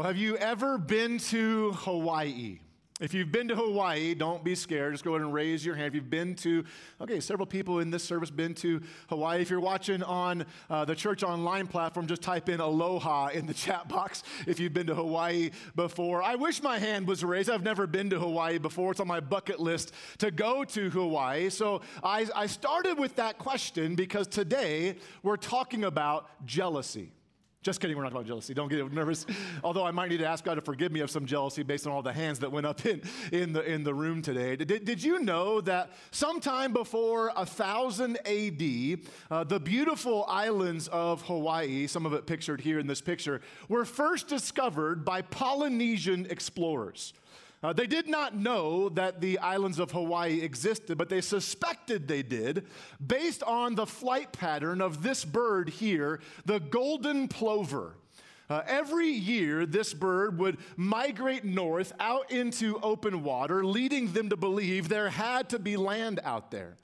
Well, have you ever been to Hawaii? If you've been to Hawaii, don't be scared. Just go ahead and raise your hand. If you've been to, okay, several people in this service been to Hawaii. If you're watching on uh, the church online platform, just type in aloha in the chat box if you've been to Hawaii before. I wish my hand was raised. I've never been to Hawaii before. It's on my bucket list to go to Hawaii. So I, I started with that question because today we're talking about jealousy. Just kidding, we're not talking about jealousy. Don't get nervous. Although I might need to ask God to forgive me of some jealousy based on all the hands that went up in, in, the, in the room today. Did, did you know that sometime before 1000 AD, uh, the beautiful islands of Hawaii, some of it pictured here in this picture, were first discovered by Polynesian explorers? Uh, they did not know that the islands of Hawaii existed, but they suspected they did based on the flight pattern of this bird here, the golden plover. Uh, every year, this bird would migrate north out into open water, leading them to believe there had to be land out there.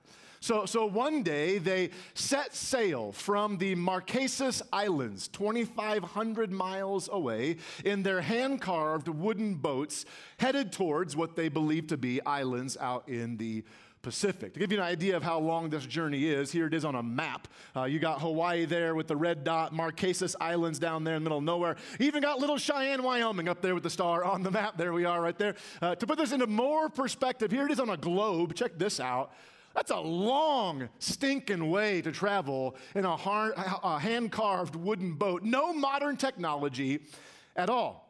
So, so one day they set sail from the Marquesas Islands, 2,500 miles away, in their hand carved wooden boats, headed towards what they believed to be islands out in the Pacific. To give you an idea of how long this journey is, here it is on a map. Uh, you got Hawaii there with the red dot, Marquesas Islands down there in the middle of nowhere. even got little Cheyenne, Wyoming up there with the star on the map. There we are right there. Uh, to put this into more perspective, here it is on a globe. Check this out. That's a long, stinking way to travel in a, a hand carved wooden boat. No modern technology at all.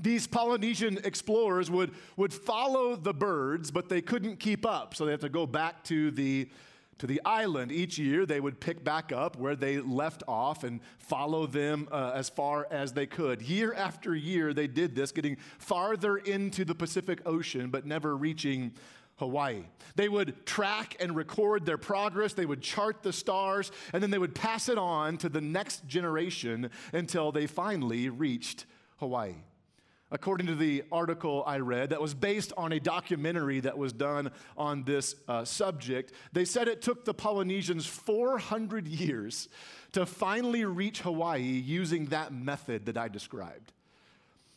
These Polynesian explorers would, would follow the birds, but they couldn't keep up. So they had to go back to the, to the island. Each year, they would pick back up where they left off and follow them uh, as far as they could. Year after year, they did this, getting farther into the Pacific Ocean, but never reaching Hawaii. They would track and record their progress, they would chart the stars, and then they would pass it on to the next generation until they finally reached Hawaii. According to the article I read, that was based on a documentary that was done on this uh, subject, they said it took the Polynesians 400 years to finally reach Hawaii using that method that I described.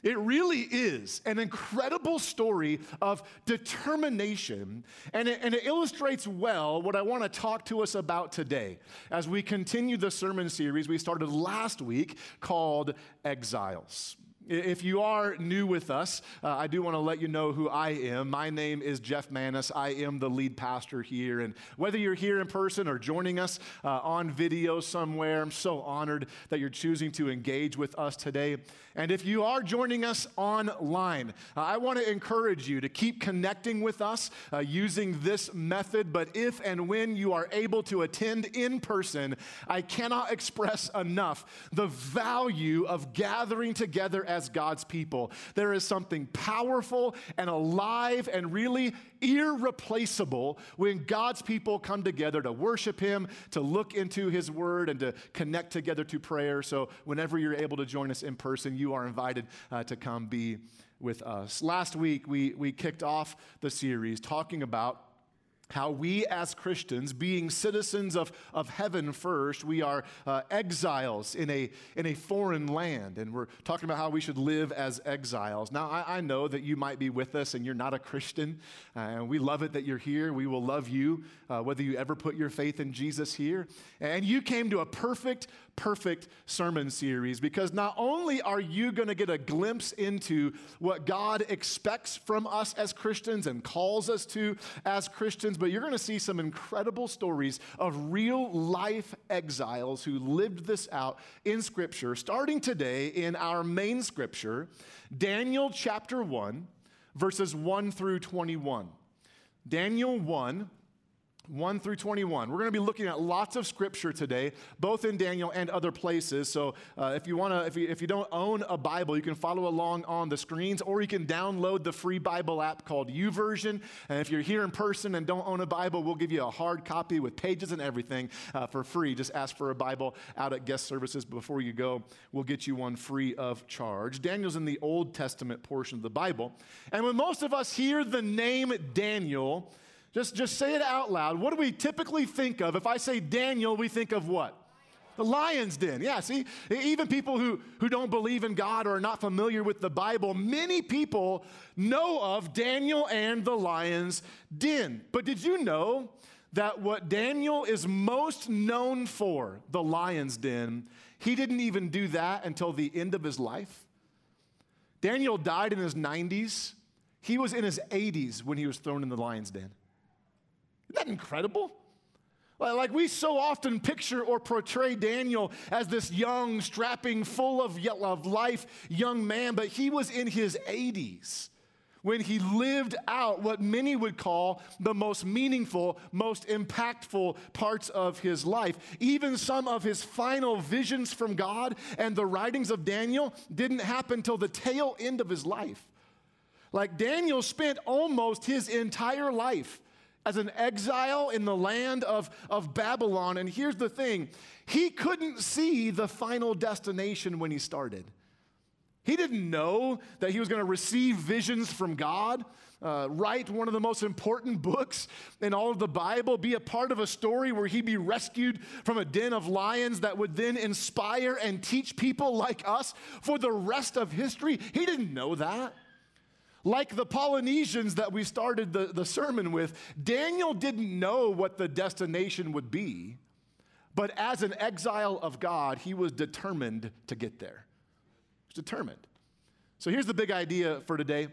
It really is an incredible story of determination, and it, and it, illustrates well what I want to talk to us about today as we continue the sermon series we started last week called Exiles. If you are new with us, uh, I do want to let you know who I am. My name is Jeff Manis. I am the lead pastor here. And whether you're here in person or joining us uh, on video somewhere, I'm so honored that you're choosing to engage with us today. And if you are joining us online, uh, I want to encourage you to keep connecting with us uh, using this method. But if and when you are able to attend in person, I cannot express enough the value of gathering together as as God's people. There is something powerful and alive and really irreplaceable when God's people come together to worship Him, to look into His Word, and to connect together to prayer. So, whenever you're able to join us in person, you are invited uh, to come be with us. Last week, we, we kicked off the series talking about how we as Christians, being citizens of, of heaven first, we are uh, exiles in a, in a foreign land. And we're talking about how we should live as exiles. Now, I, I know that you might be with us and you're not a Christian. Uh, and we love it that you're here. We will love you, uh, whether you ever put your faith in Jesus here. And you came to a perfect, perfect sermon series because not only are you going to get a glimpse into what God expects from us as Christians and calls us to as Christians, but you're going to see some incredible stories of real life exiles who lived this out in Scripture, starting today in our main Scripture, Daniel chapter 1, verses 1 through 21. Daniel 1, 1 through 21. We're going to be looking at lots of scripture today, both in Daniel and other places. So uh, if you want to, if you, if you don't own a Bible, you can follow along on the screens, or you can download the free Bible app called YouVersion. And if you're here in person and don't own a Bible, we'll give you a hard copy with pages and everything uh, for free. Just ask for a Bible out at guest services before you go. We'll get you one free of charge. Daniel's in the Old Testament portion of the Bible. And when most of us hear the name Daniel, just, just say it out loud. What do we typically think of? If I say Daniel, we think of what? The lion's den. Yeah, see, even people who, who don't believe in God or are not familiar with the Bible, many people know of Daniel and the lion's den. But did you know that what Daniel is most known for, the lion's den, he didn't even do that until the end of his life? Daniel died in his 90s. He was in his 80s when he was thrown in the lion's den. Isn't that incredible? Like we so often picture or portray Daniel as this young, strapping, full of, life young man, but he was in his 80s when he lived out what many would call the most meaningful, most impactful parts of his life. Even some of his final visions from God and the writings of Daniel didn't happen till the tail end of his life. Like Daniel spent almost his entire life as an exile in the land of, of Babylon. And here's the thing he couldn't see the final destination when he started. He didn't know that he was going to receive visions from God, uh, write one of the most important books in all of the Bible, be a part of a story where he'd be rescued from a den of lions that would then inspire and teach people like us for the rest of history. He didn't know that. Like the Polynesians that we started the, the sermon with, Daniel didn't know what the destination would be, but as an exile of God, he was determined to get there. He was determined. So here's the big idea for today.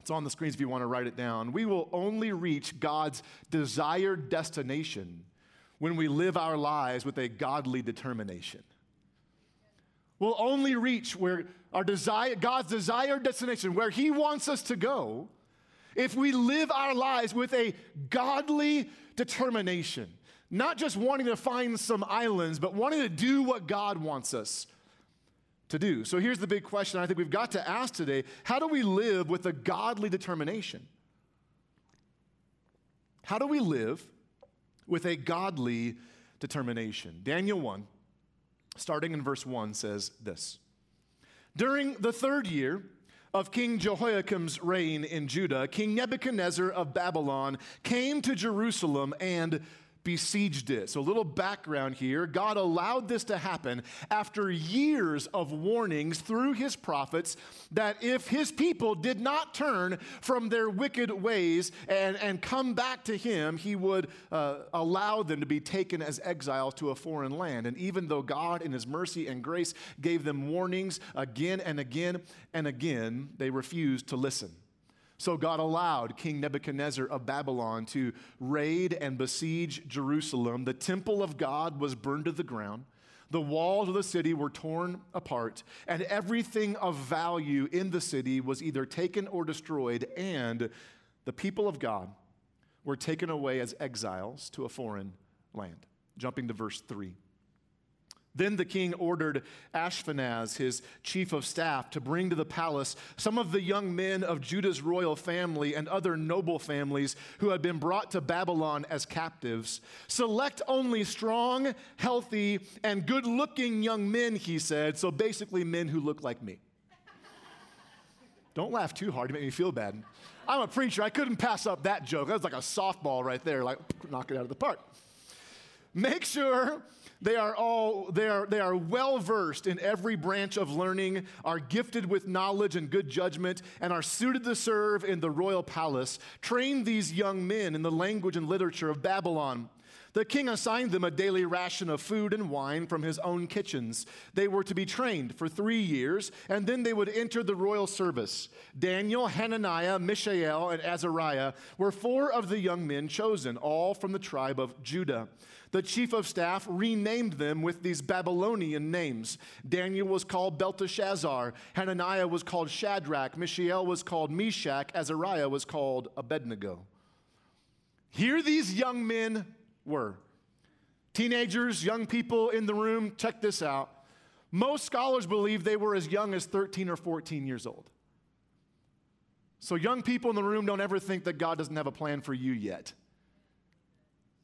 It's on the screens if you want to write it down. We will only reach God's desired destination when we live our lives with a godly determination. We'll only reach where our desire, God's desired destination, where He wants us to go, if we live our lives with a godly determination. Not just wanting to find some islands, but wanting to do what God wants us to do. So here's the big question I think we've got to ask today How do we live with a godly determination? How do we live with a godly determination? Daniel 1, starting in verse 1, says this. During the third year of King Jehoiakim's reign in Judah, King Nebuchadnezzar of Babylon came to Jerusalem and besieged it. So, a little background here God allowed this to happen after years of warnings through his prophets that if his people did not turn from their wicked ways and, and come back to him, he would uh, allow them to be taken as exiles to a foreign land. And even though God, in his mercy and grace, gave them warnings again and again and again, they refused to listen. So God allowed King Nebuchadnezzar of Babylon to raid and besiege Jerusalem. The temple of God was burned to the ground. The walls of the city were torn apart, and everything of value in the city was either taken or destroyed, and the people of God were taken away as exiles to a foreign land. Jumping to verse 3. Then the king ordered Ashpenaz, his chief of staff, to bring to the palace some of the young men of Judah's royal family and other noble families who had been brought to Babylon as captives. Select only strong, healthy, and good looking young men, he said. So basically, men who look like me. Don't laugh too hard to make me feel bad. I'm a preacher. I couldn't pass up that joke. That was like a softball right there, like knock it out of the park. Make sure they are all they are, they are well versed in every branch of learning, are gifted with knowledge and good judgment, and are suited to serve in the royal palace. Train these young men in the language and literature of Babylon. The king assigned them a daily ration of food and wine from his own kitchens. They were to be trained for three years, and then they would enter the royal service. Daniel, Hananiah, Mishael, and Azariah were four of the young men chosen, all from the tribe of Judah. The chief of staff renamed them with these Babylonian names. Daniel was called Belteshazzar, Hananiah was called Shadrach, Mishael was called Meshach, Azariah was called Abednego. Here these young men were. Teenagers, young people in the room, check this out. Most scholars believe they were as young as 13 or 14 years old. So, young people in the room don't ever think that God doesn't have a plan for you yet.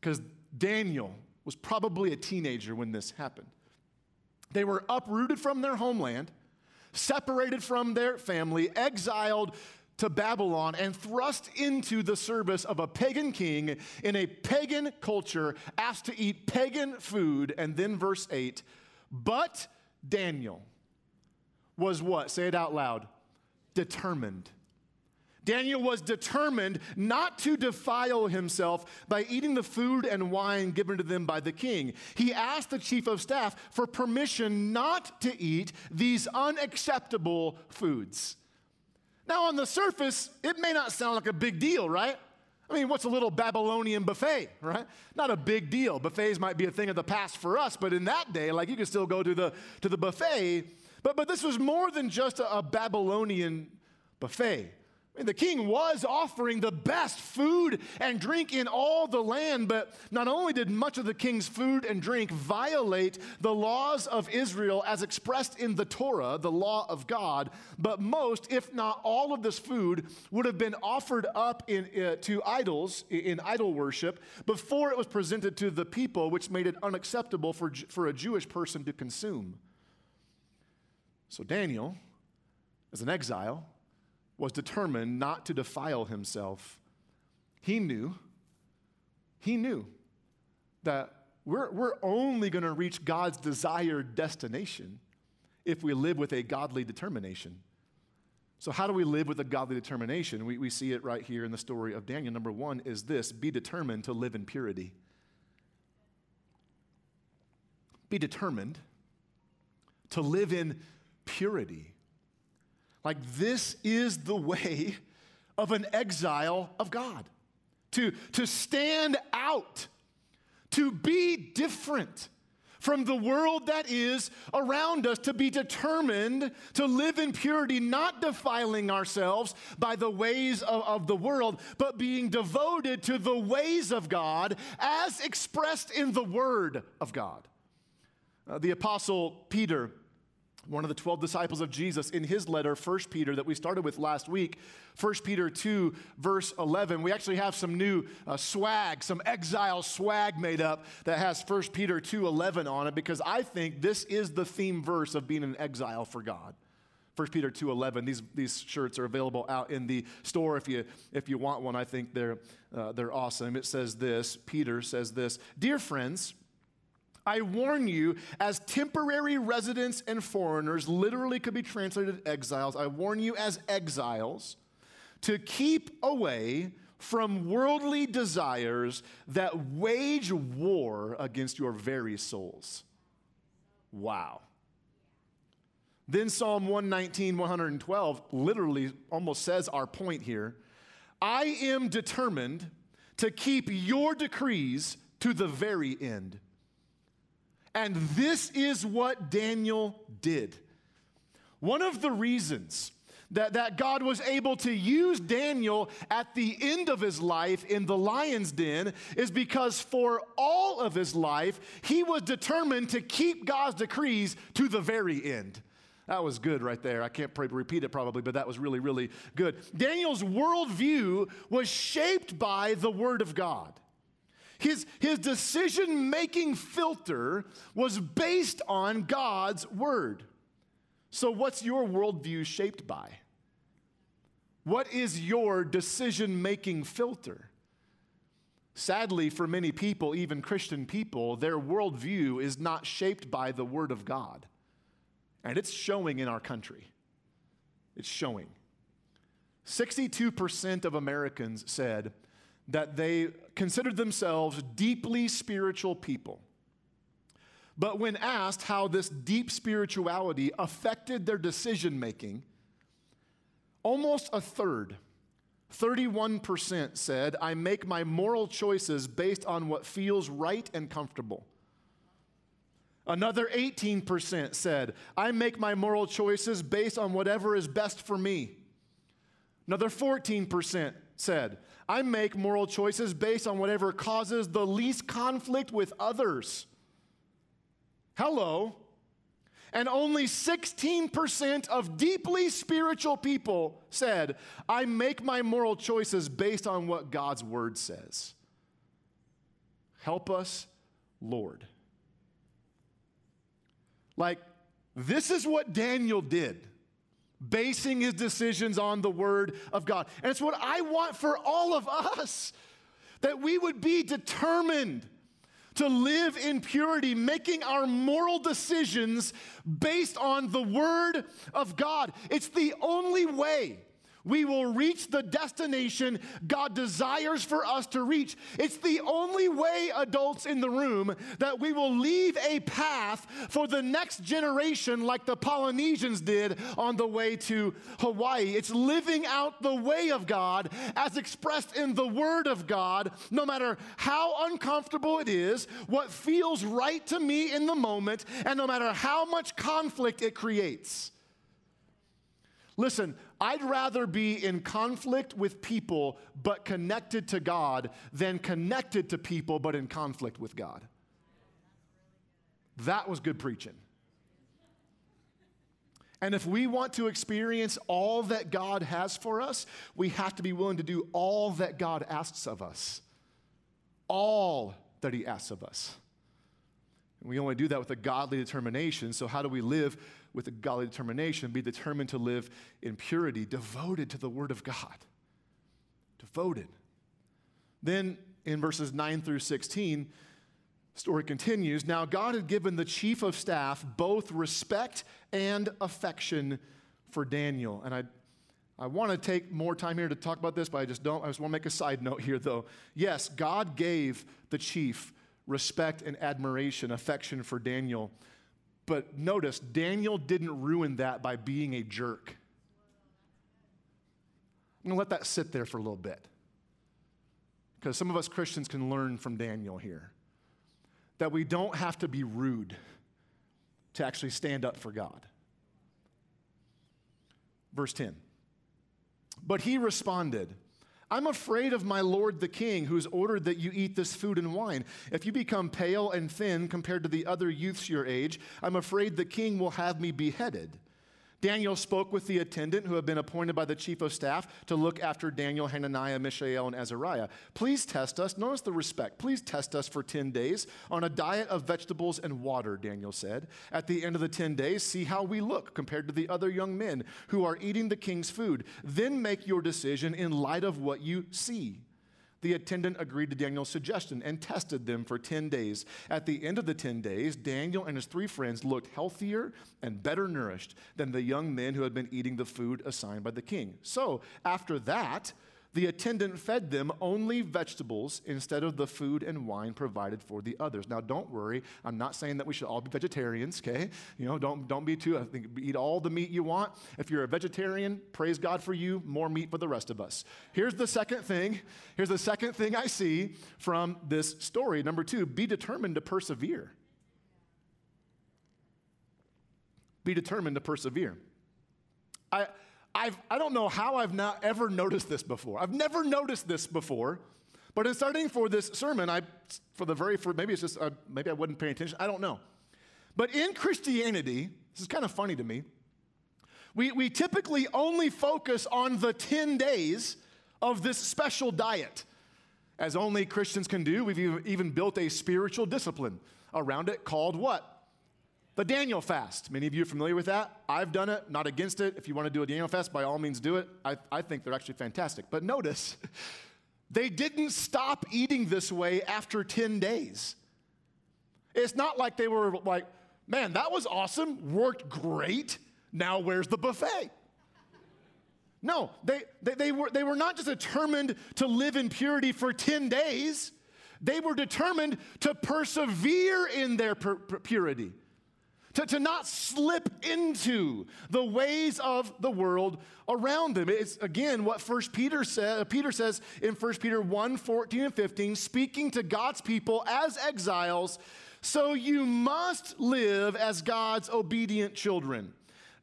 Because Daniel was probably a teenager when this happened. They were uprooted from their homeland, separated from their family, exiled to Babylon and thrust into the service of a pagan king in a pagan culture, asked to eat pagan food. And then, verse 8, but Daniel was what? Say it out loud determined. Daniel was determined not to defile himself by eating the food and wine given to them by the king. He asked the chief of staff for permission not to eat these unacceptable foods. Now, on the surface, it may not sound like a big deal, right? I mean, what's a little Babylonian buffet, right? Not a big deal. Buffets might be a thing of the past for us, but in that day, like you could still go to the, to the buffet. But, but this was more than just a, a Babylonian buffet. The king was offering the best food and drink in all the land, but not only did much of the king's food and drink violate the laws of Israel as expressed in the Torah, the law of God, but most, if not all of this food, would have been offered up in, uh, to idols in idol worship before it was presented to the people, which made it unacceptable for, for a Jewish person to consume. So Daniel, as an exile, was determined not to defile himself. He knew, he knew that we're, we're only going to reach God's desired destination if we live with a godly determination. So, how do we live with a godly determination? We, we see it right here in the story of Daniel. Number one is this be determined to live in purity. Be determined to live in purity. Like, this is the way of an exile of God to, to stand out, to be different from the world that is around us, to be determined to live in purity, not defiling ourselves by the ways of, of, the world, but being devoted to the ways of God as expressed in the Word of God. Uh, the Apostle Peter one of the 12 disciples of Jesus, in his letter, 1 Peter, that we started with last week, 1 Peter 2, verse 11. We actually have some new uh, swag, some exile swag made up that has 1 Peter 2, 11 on it, because I think this is the theme verse of being an exile for God. 1 Peter 2, 11. These, these shirts are available out in the store if you, if you want one. I think they're, uh, they're awesome. It says this Peter says this Dear friends, I warn you, as temporary residents and foreigners, literally could be translated exiles. I warn you, as exiles, to keep away from worldly desires that wage war against your very souls. Wow. Then Psalm 119, 112 literally almost says our point here. I am determined to keep your decrees to the very end. And this is what Daniel did. One of the reasons that, that God was able to use Daniel at the end of his life in the lion's den is because for all of his life, he was determined to keep God's decrees to the very end. That was good right there. I can't repeat it probably, but that was really, really good. Daniel's worldview was shaped by the Word of God. His, his decision making filter was based on God's word. So, what's your worldview shaped by? What is your decision making filter? Sadly, for many people, even Christian people, their worldview is not shaped by the Word of God. And it's showing in our country. It's showing. 62% of Americans said that they considered themselves deeply spiritual people. But when asked how this deep spirituality affected their decision making, almost a third, 31% said, I make my moral choices based on what feels right and comfortable. Another 18% said, I make my moral choices based on whatever is best for me. Another 14% said, I make moral choices based on whatever causes the least conflict with others. Hello. And only 16% of deeply spiritual people said, I make my moral choices based on what God's word says. Help us, Lord. Like, this is what Daniel did. Basing his decisions on the word of God. And it's what I want for all of us that we would be determined to live in purity, making our moral decisions based on the Word of God. It's the only way we will reach the destination God desires for us to reach. It's the only way, adults in the room, that we will leave a path for the next generation like the Polynesians did on the way to Hawaii. It's living out the way of God as expressed in the Word of God, no matter how uncomfortable it is, what feels right to me in the moment, and no matter how much conflict it creates. Listen, I'd rather be in conflict with people but connected to God than connected to people but in conflict with God. That was good preaching. And if we want to experience all that God has for us, we have to be willing to do all that God asks of us. All that He asks of us. We only do that with a godly determination. So, how do we live with a godly determination? Be determined to live in purity, devoted to the Word of God. Devoted. Then, in verses 9 through 16, story continues. Now, God had given the chief of staff both respect and affection for Daniel. And I, I want to take more time here to talk about this, but I just don't. I just want to make a side note here, though. Yes, God gave the chief respect and admiration, affection for Daniel. But notice, Daniel didn't ruin that by being a jerk. I'm going to let that sit there for a little bit. Because some of us Christians can learn from Daniel here that we don't have to be rude to actually stand up for God. Verse 10. But he responded, I'm afraid of my lord the king, who's ordered that you eat this food and wine. If you become pale and thin compared to the other youths your age, I'm afraid the king will have me beheaded. Daniel spoke with the attendant who had been appointed by the chief of staff to look after Daniel, Hananiah, Mishael, and Azariah. Please test us. Notice the respect. Please test us for 10 days on a diet of vegetables and water, Daniel said. At the end of the 10 days, see how we look compared to the other young men who are eating the king's food. Then make your decision in light of what you see. The attendant agreed to Daniel's suggestion and tested them for 10 days. At the end of the 10 days, Daniel and his three friends looked healthier and better nourished than the young men who had been eating the food assigned by the king. So, after that, the attendant fed them only vegetables instead of the food and wine provided for the others. Now, don't worry. I'm not saying that we should all be vegetarians, okay? You know, don't, don't be too, I think, eat all the meat you want. If you're a vegetarian, praise God for you, more meat for the rest of us. Here's the second thing. Here's the second thing I see from this story. Number two, be determined to persevere. Be determined to persevere. I, I've, I don't know how I've not ever noticed this before. I've never noticed this before. But in starting for this sermon, I, for the very first, maybe it's just, uh, maybe I wasn't paying attention. I don't know. But in Christianity, this is kind of funny to me. We, we typically only focus on the 10 days of this special diet. As only Christians can do, we've even built a spiritual discipline around it called what? The Daniel fast. Many of you are familiar with that. I've done it, not against it. If you want to do a Daniel fast, by all means do it. I, I think they're actually fantastic. But notice, they didn't stop eating this way after 10 days. It's not like they were like, man, that was awesome, worked great. Now where's the buffet? No, they, they, they, were, they were not just determined to live in purity for 10 days, they were determined to persevere in their purity to, to not slip into the ways of the world around them. It's again what First Peter said, Peter says in 1 Peter 1, 14 and 15, speaking to God's people as exiles, so you must live as God's obedient children.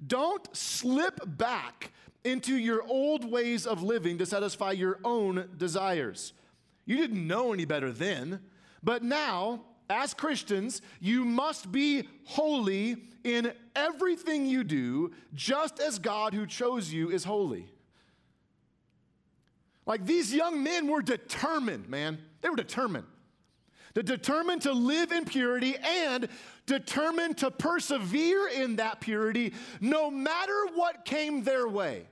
Don't slip back into your old ways of living to satisfy your own desires. You didn't know any better then, but now as Christians, you must be holy in everything you do, just as God who chose you is holy. Like these young men were determined, man. They were determined. They're determined to live in purity and determined to persevere in that purity no matter what came their way.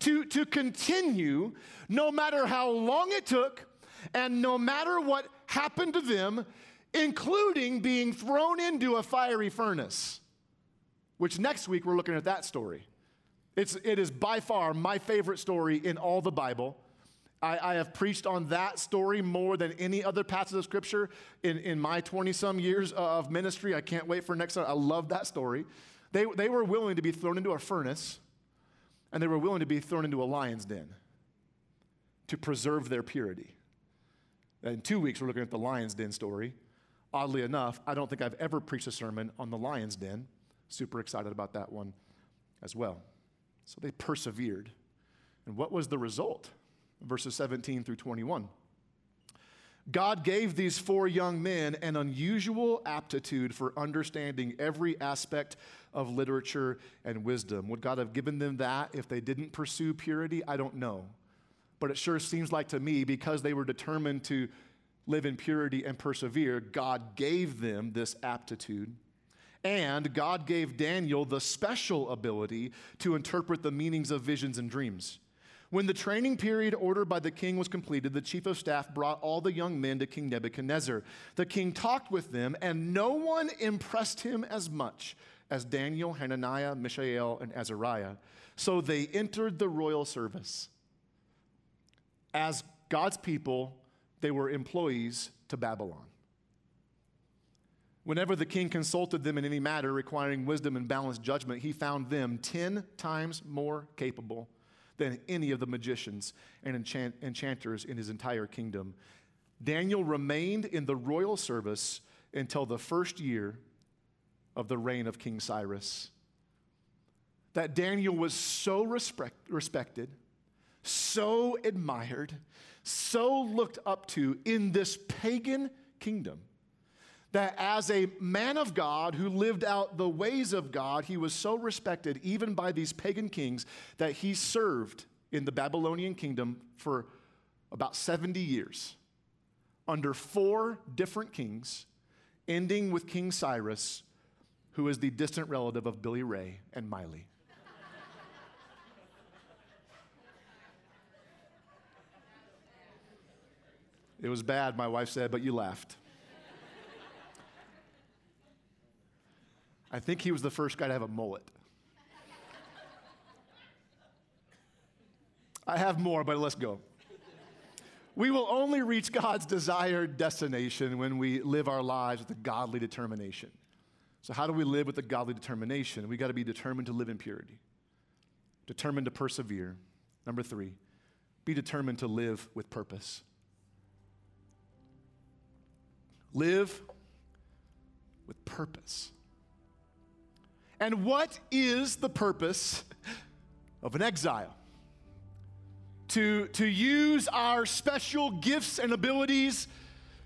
To, to continue no matter how long it took and no matter what happened to them, including being thrown into a fiery furnace. Which next week we're looking at that story. It's, it is by far my favorite story in all the Bible. I, I have preached on that story more than any other passage of scripture in, in my 20 some years of ministry. I can't wait for next time. I love that story. They, they were willing to be thrown into a furnace, and they were willing to be thrown into a lion's den to preserve their purity. In two weeks, we're looking at the lion's den story. Oddly enough, I don't think I've ever preached a sermon on the lion's den. Super excited about that one as well. So they persevered. And what was the result? Verses 17 through 21. God gave these four young men an unusual aptitude for understanding every aspect of literature and wisdom. Would God have given them that if they didn't pursue purity? I don't know. But it sure seems like to me, because they were determined to live in purity and persevere, God gave them this aptitude. And God gave Daniel the special ability to interpret the meanings of visions and dreams. When the training period ordered by the king was completed, the chief of staff brought all the young men to King Nebuchadnezzar. The king talked with them, and no one impressed him as much as Daniel, Hananiah, Mishael, and Azariah. So they entered the royal service. As God's people, they were employees to Babylon. Whenever the king consulted them in any matter requiring wisdom and balanced judgment, he found them 10 times more capable than any of the magicians and enchant- enchanters in his entire kingdom. Daniel remained in the royal service until the first year of the reign of King Cyrus. That Daniel was so respect- respected, so admired, so looked up to in this pagan kingdom that as a man of God who lived out the ways of God, he was so respected even by these pagan kings that he served in the Babylonian kingdom for about 70 years under four different kings, ending with King Cyrus, who is the distant relative of Billy Ray and Miley. It was bad, my wife said, but you laughed. I think he was the first guy to have a mullet. I have more, but let's go. We will only reach God's desired destination when we live our lives with a godly determination. So, how do we live with a godly determination? We got to be determined to live in purity, determined to persevere. Number three, be determined to live with purpose. Live with purpose. And what is the purpose of an exile? To, to use our special gifts and abilities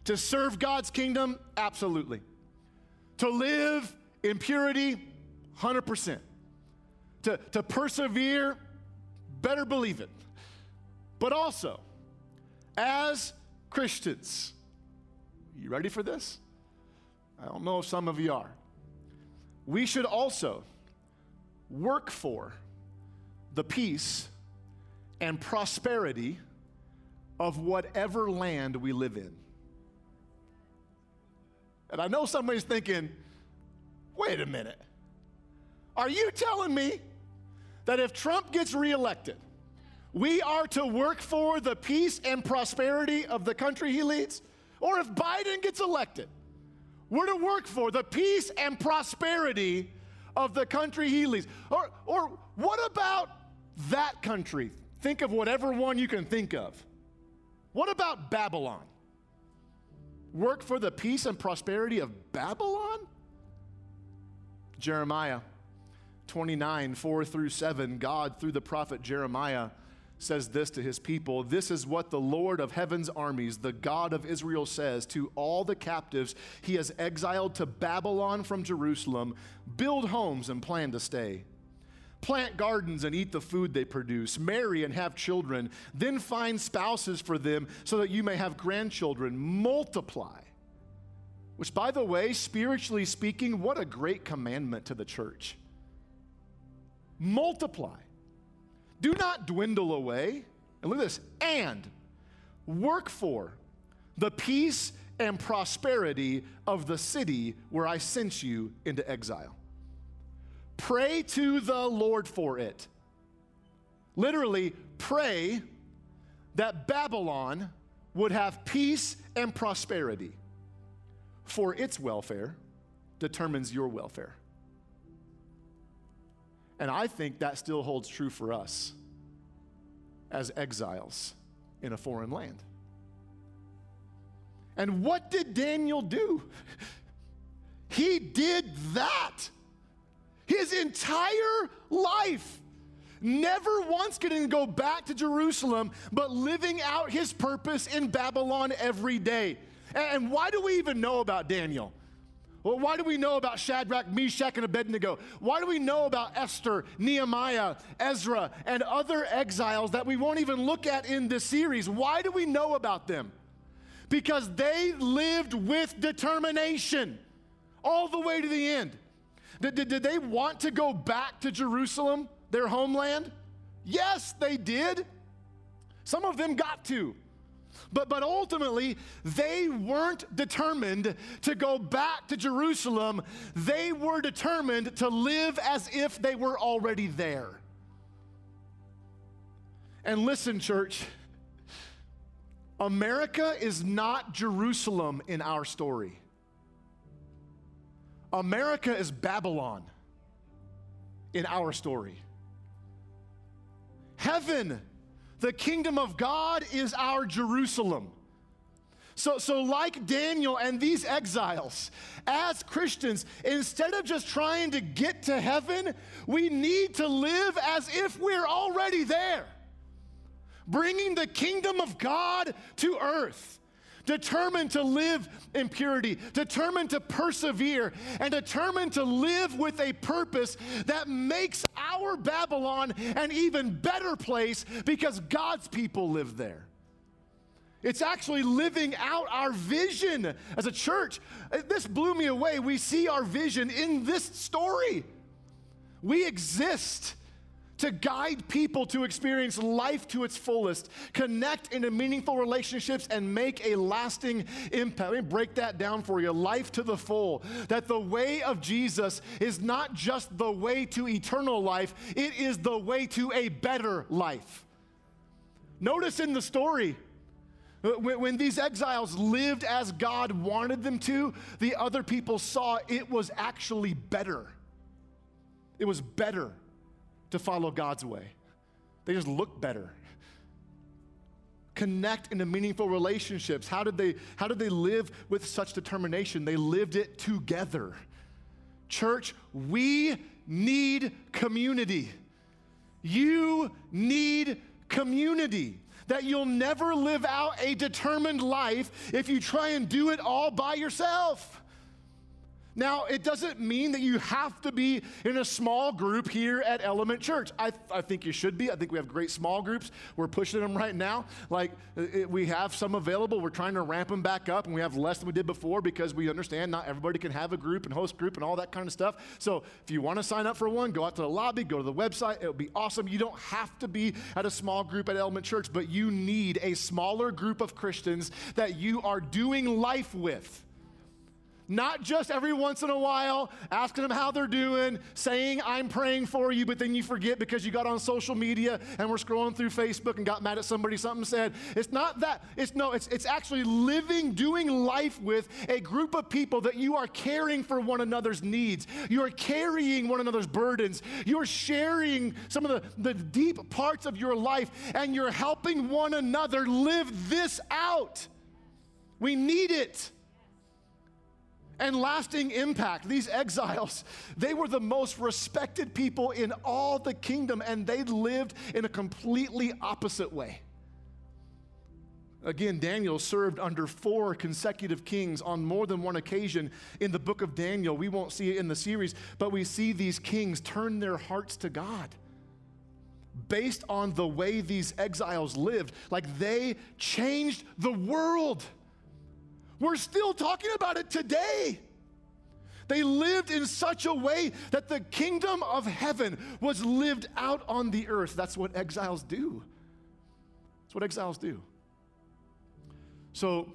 to serve God's kingdom? Absolutely. To live in purity? 100%. To, to persevere? Better believe it. But also, as Christians, you ready for this? I don't know if some of you are we should also work for the peace and prosperity of whatever land we live in. And I know somebody's thinking, wait a minute. Are you telling me that if Trump gets reelected, we are to work for the peace and prosperity of the country he leads? Or if Biden gets elected, we're to work for the peace and prosperity of the country he leads. Or, or what about that country? Think of whatever one you can think of. What about Babylon? Work for the peace and prosperity of Babylon? Jeremiah 29, 4 through 7, God, through the prophet Jeremiah, says this to his people This is what the Lord of heaven's armies, the God of Israel, says to all the captives he has exiled to Babylon from Jerusalem build homes and plan to stay. Plant gardens and eat the food they produce. Marry and have children. Then find spouses for them so that you may have grandchildren. Multiply Which, by the way, spiritually speaking, what a great commandment to the church. Multiply. Do not dwindle away. And look at this and work for the peace and prosperity of the city where I sent you into exile. Pray to the Lord for it. Literally, pray that Babylon would have peace and prosperity, for its welfare determines your welfare. And I think that still holds true for us as exiles in a foreign land. And what did Daniel do? He did that. His entire life. Never once getting to go back to Jerusalem, but living out his purpose in Babylon every day. And why do we even know about Daniel? Well, why do we know about Shadrach, Meshach, and Abednego? Why do we know about Esther, Nehemiah, Ezra, and other exiles that we won't even look at in this series? Why do we know about them? Because they lived with determination all the way to the end. Did, did, did they want to go back to Jerusalem, their homeland? Yes, they did. Some of them got to. But, but ultimately, they weren't determined to go back to Jerusalem. They were determined to live as if they were already there. And listen, church, America is not Jerusalem in our story. America is Babylon in our story. Heaven the kingdom of God is our Jerusalem. So, so, like Daniel and these exiles, as Christians, instead of just trying to get to heaven, we need to live as if we're already there, bringing the kingdom of God to earth determined to live in purity, determined to persevere, and determined to live with a purpose that makes our Babylon an even better place because God's people live there. It's actually living out our vision as a church. This blew me away. We see our vision in this story. We exist to guide people to experience life to its fullest, connect into meaningful relationships, and make a lasting impact. Let me break that down for you life to the full. That the way of Jesus is not just the way to eternal life, it is the way to a better life. Notice in the story, when, these exiles lived as God wanted them to, the other people saw it was actually better. It was better to follow God's way. They just look better. Connect into meaningful relationships. How did they, how did they live with such determination? They lived it together. Church, we need community. You need community. That you'll never live out a determined life if you try and do it all by yourself. Now, it doesn't mean that you have to be in a small group here at Element Church. I, I think you should be. I think we have great small groups. We're pushing them right now. Like, it, we have some available. We're trying to ramp them back up, and we have less than we did before because we understand not everybody can have a group and host group and all that kind of stuff. So, if you want to sign up for one, go out to the lobby, go to the website. It would be awesome. You don't have to be at a small group at Element Church, but you need a smaller group of Christians that you are doing life with. Not just every once in a while asking them how they're doing, saying, I'm praying for you, but then you forget because you got on social media and we're scrolling through Facebook and got mad at somebody, something said. It's not that. It's no, it's, it's actually living, doing life with a group of people that you are caring for one another's needs. You are carrying one another's burdens. You're sharing some of the, the deep parts of your life and you're helping one another live this out. We need it and lasting impact. These exiles, they were the most respected people in all the kingdom, and they lived in a completely opposite way. Again, Daniel served under four consecutive kings on more than one occasion in the book of Daniel. We won't see it in the series, but we see these kings turn their hearts to God based on the way these exiles lived. Like they changed the world. We're still talking about it today. They lived in such a way that the kingdom of heaven was lived out on the earth. That's what exiles do. That's what exiles do. So,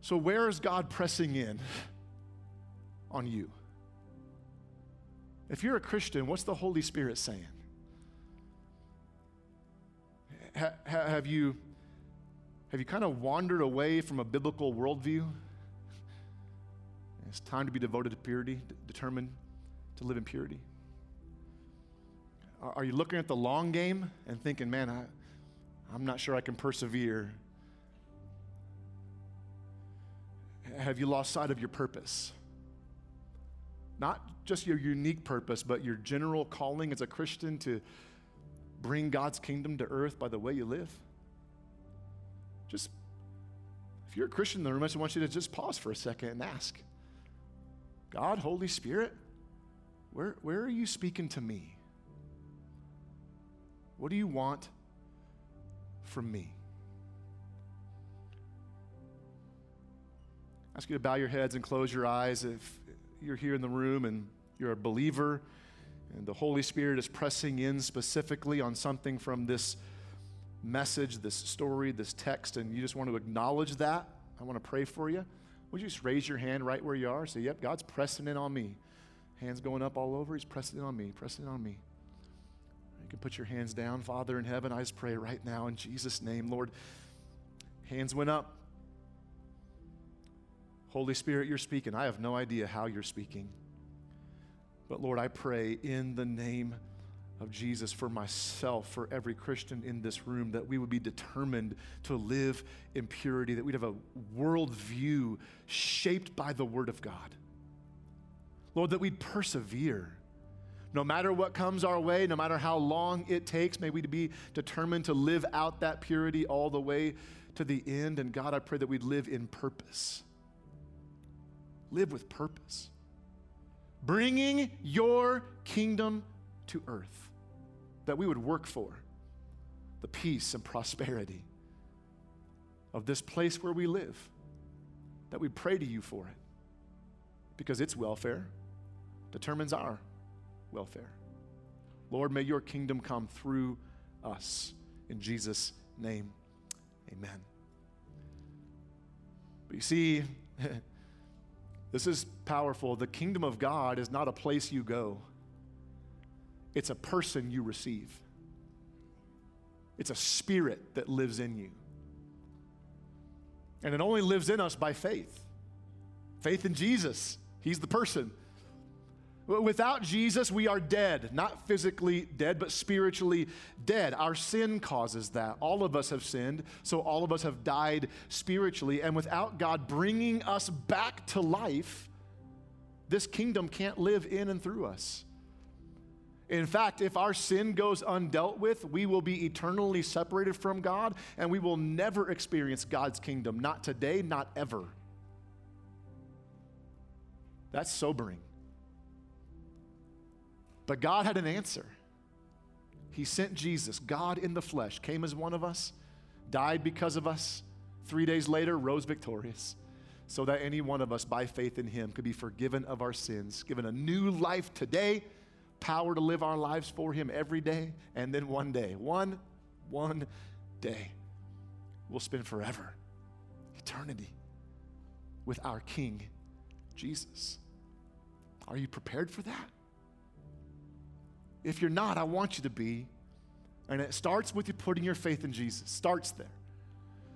so where is God pressing in on you? If you're a Christian, what's the Holy Spirit saying? Ha, have you have you kind of wandered away from a biblical worldview? It's time to be devoted to purity, determined to live in purity. Are you looking at the long game and thinking, man, I, I'm not sure I can persevere? Have you lost sight of your purpose? Not just your unique purpose, but your general calling as a Christian to bring God's kingdom to earth by the way you live? Just, if you're a Christian in the room, I just want you to just pause for a second and ask God, Holy Spirit, where, where are you speaking to me? What do you want from me? I ask you to bow your heads and close your eyes if you're here in the room and you're a believer and the Holy Spirit is pressing in specifically on something from this message, this story, this text, and you just want to acknowledge that. I want to pray for you. Would you just raise your hand right where you are? Say, Yep, God's pressing in on me. Hands going up all over. He's pressing in on me, pressing in on me. You can put your hands down. Father in heaven, I just pray right now in Jesus' name, Lord. Hands went up. Holy Spirit, you're speaking. I have no idea how you're speaking. But Lord, I pray in the name of Jesus for myself, for every Christian in this room, that we would be determined to live in purity, that we'd have a worldview shaped by the Word of God. Lord, that we'd persevere. No matter what comes our way, no matter how long it takes, may we be determined to live out that purity all the way to the end. And God, I pray that we'd live in purpose. Live with purpose. Bringing your kingdom to earth that we would work for the peace and prosperity of this place where we live, that we pray to you for it because its welfare determines our welfare. Lord, may your kingdom come through us. In Jesus' name, amen. But you see, this is powerful. The kingdom of God is not a place you go it's a person you receive, it's a spirit that lives in you. And it only lives in us by faith faith in Jesus. He's the person. Without Jesus, we are dead. Not physically dead, but spiritually dead. Our sin causes that. All of us have sinned, so all of us have died spiritually. And without God bringing us back to life, this kingdom can't live in and through us. In fact, if our sin goes undealt with, we will be eternally separated from God and we will never experience God's kingdom. Not today, not ever. That's sobering. But God had an answer. He sent Jesus, God in the flesh, came as one of us, died because of us, three days later, rose victorious, so that any one of us, by faith in Him, could be forgiven of our sins, given a new life today power to live our lives for Him every day, and then one day, one, one day, we'll spend forever, eternity, with our King, Jesus. Are you prepared for that? If you're not, I want you to be. And it starts with you putting your faith in Jesus. Starts there.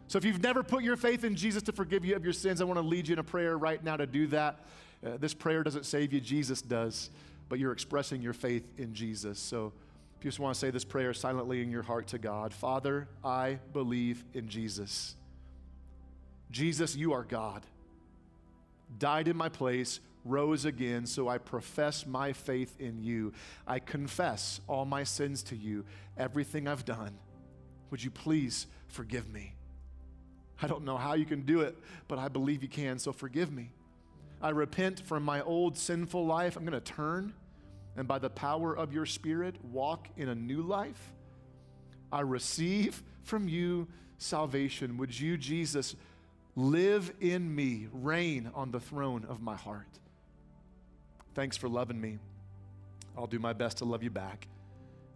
So if you've never put your faith in Jesus to forgive you of your sins, I want to lead you in a prayer right now to do that. Uh, this prayer doesn't save you, Jesus does but you're expressing your faith in Jesus. So if you just want to say this prayer silently in your heart to God Father, I believe in Jesus. Jesus, you are God. Died in my place, rose again, so I profess my faith in you. I confess all my sins to you, everything I've done. Would you please forgive me? I don't know how you can do it, but I believe you can, so forgive me. I repent from my old sinful life. I'm going to turn and by the power of your Spirit walk in a new life. I receive from you salvation. Would you, Jesus, Live in me, reign on the throne of my heart. Thanks for loving me. I'll do my best to love you back.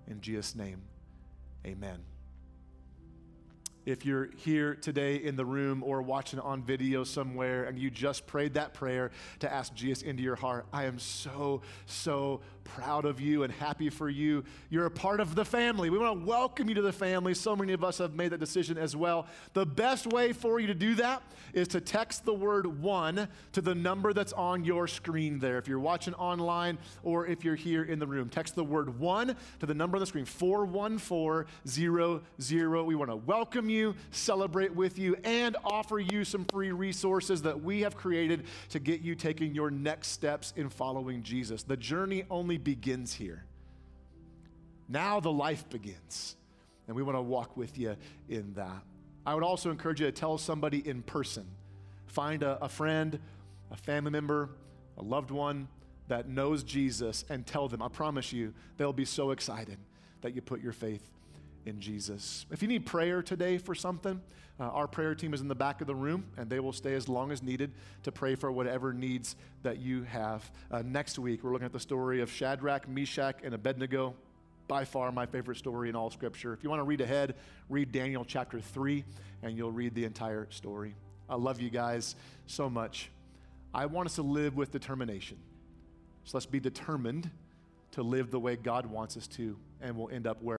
In Jesus' name, amen. If you're here today in the room or watching on video somewhere and you just prayed that prayer to ask Jesus into your heart, I am so, so proud of you and happy for you. You're a part of the family. We want to welcome you to the family. So many of us have made that decision as well. The best way for you to do that is to text the word one to the number that's on your screen there. If you're watching online or if you're here in the room, text the word one to the number on the screen 41400. We want to welcome you, celebrate with you, and offer you some free resources that we have created to get you taking your next steps in following Jesus. The journey only begins here. Now the life begins, and we want to walk with you in that. I would also encourage you to tell somebody in person. Find a, a friend, a family member, a loved one that knows Jesus and tell them. I promise you, they'll be so excited that you put your faith in Jesus. If you need prayer today for something, uh, our prayer team is in the back of the room and they will stay as long as needed to pray for whatever needs that you have. Uh, next week, we're looking at the story of Shadrach, Meshach, and Abednego. By far my favorite story in all scripture. If you want to read ahead, read Daniel chapter 3 and you'll read the entire story. I love you guys so much. I want us to live with determination. So let's be determined to live the way God wants us to, and we'll end up where.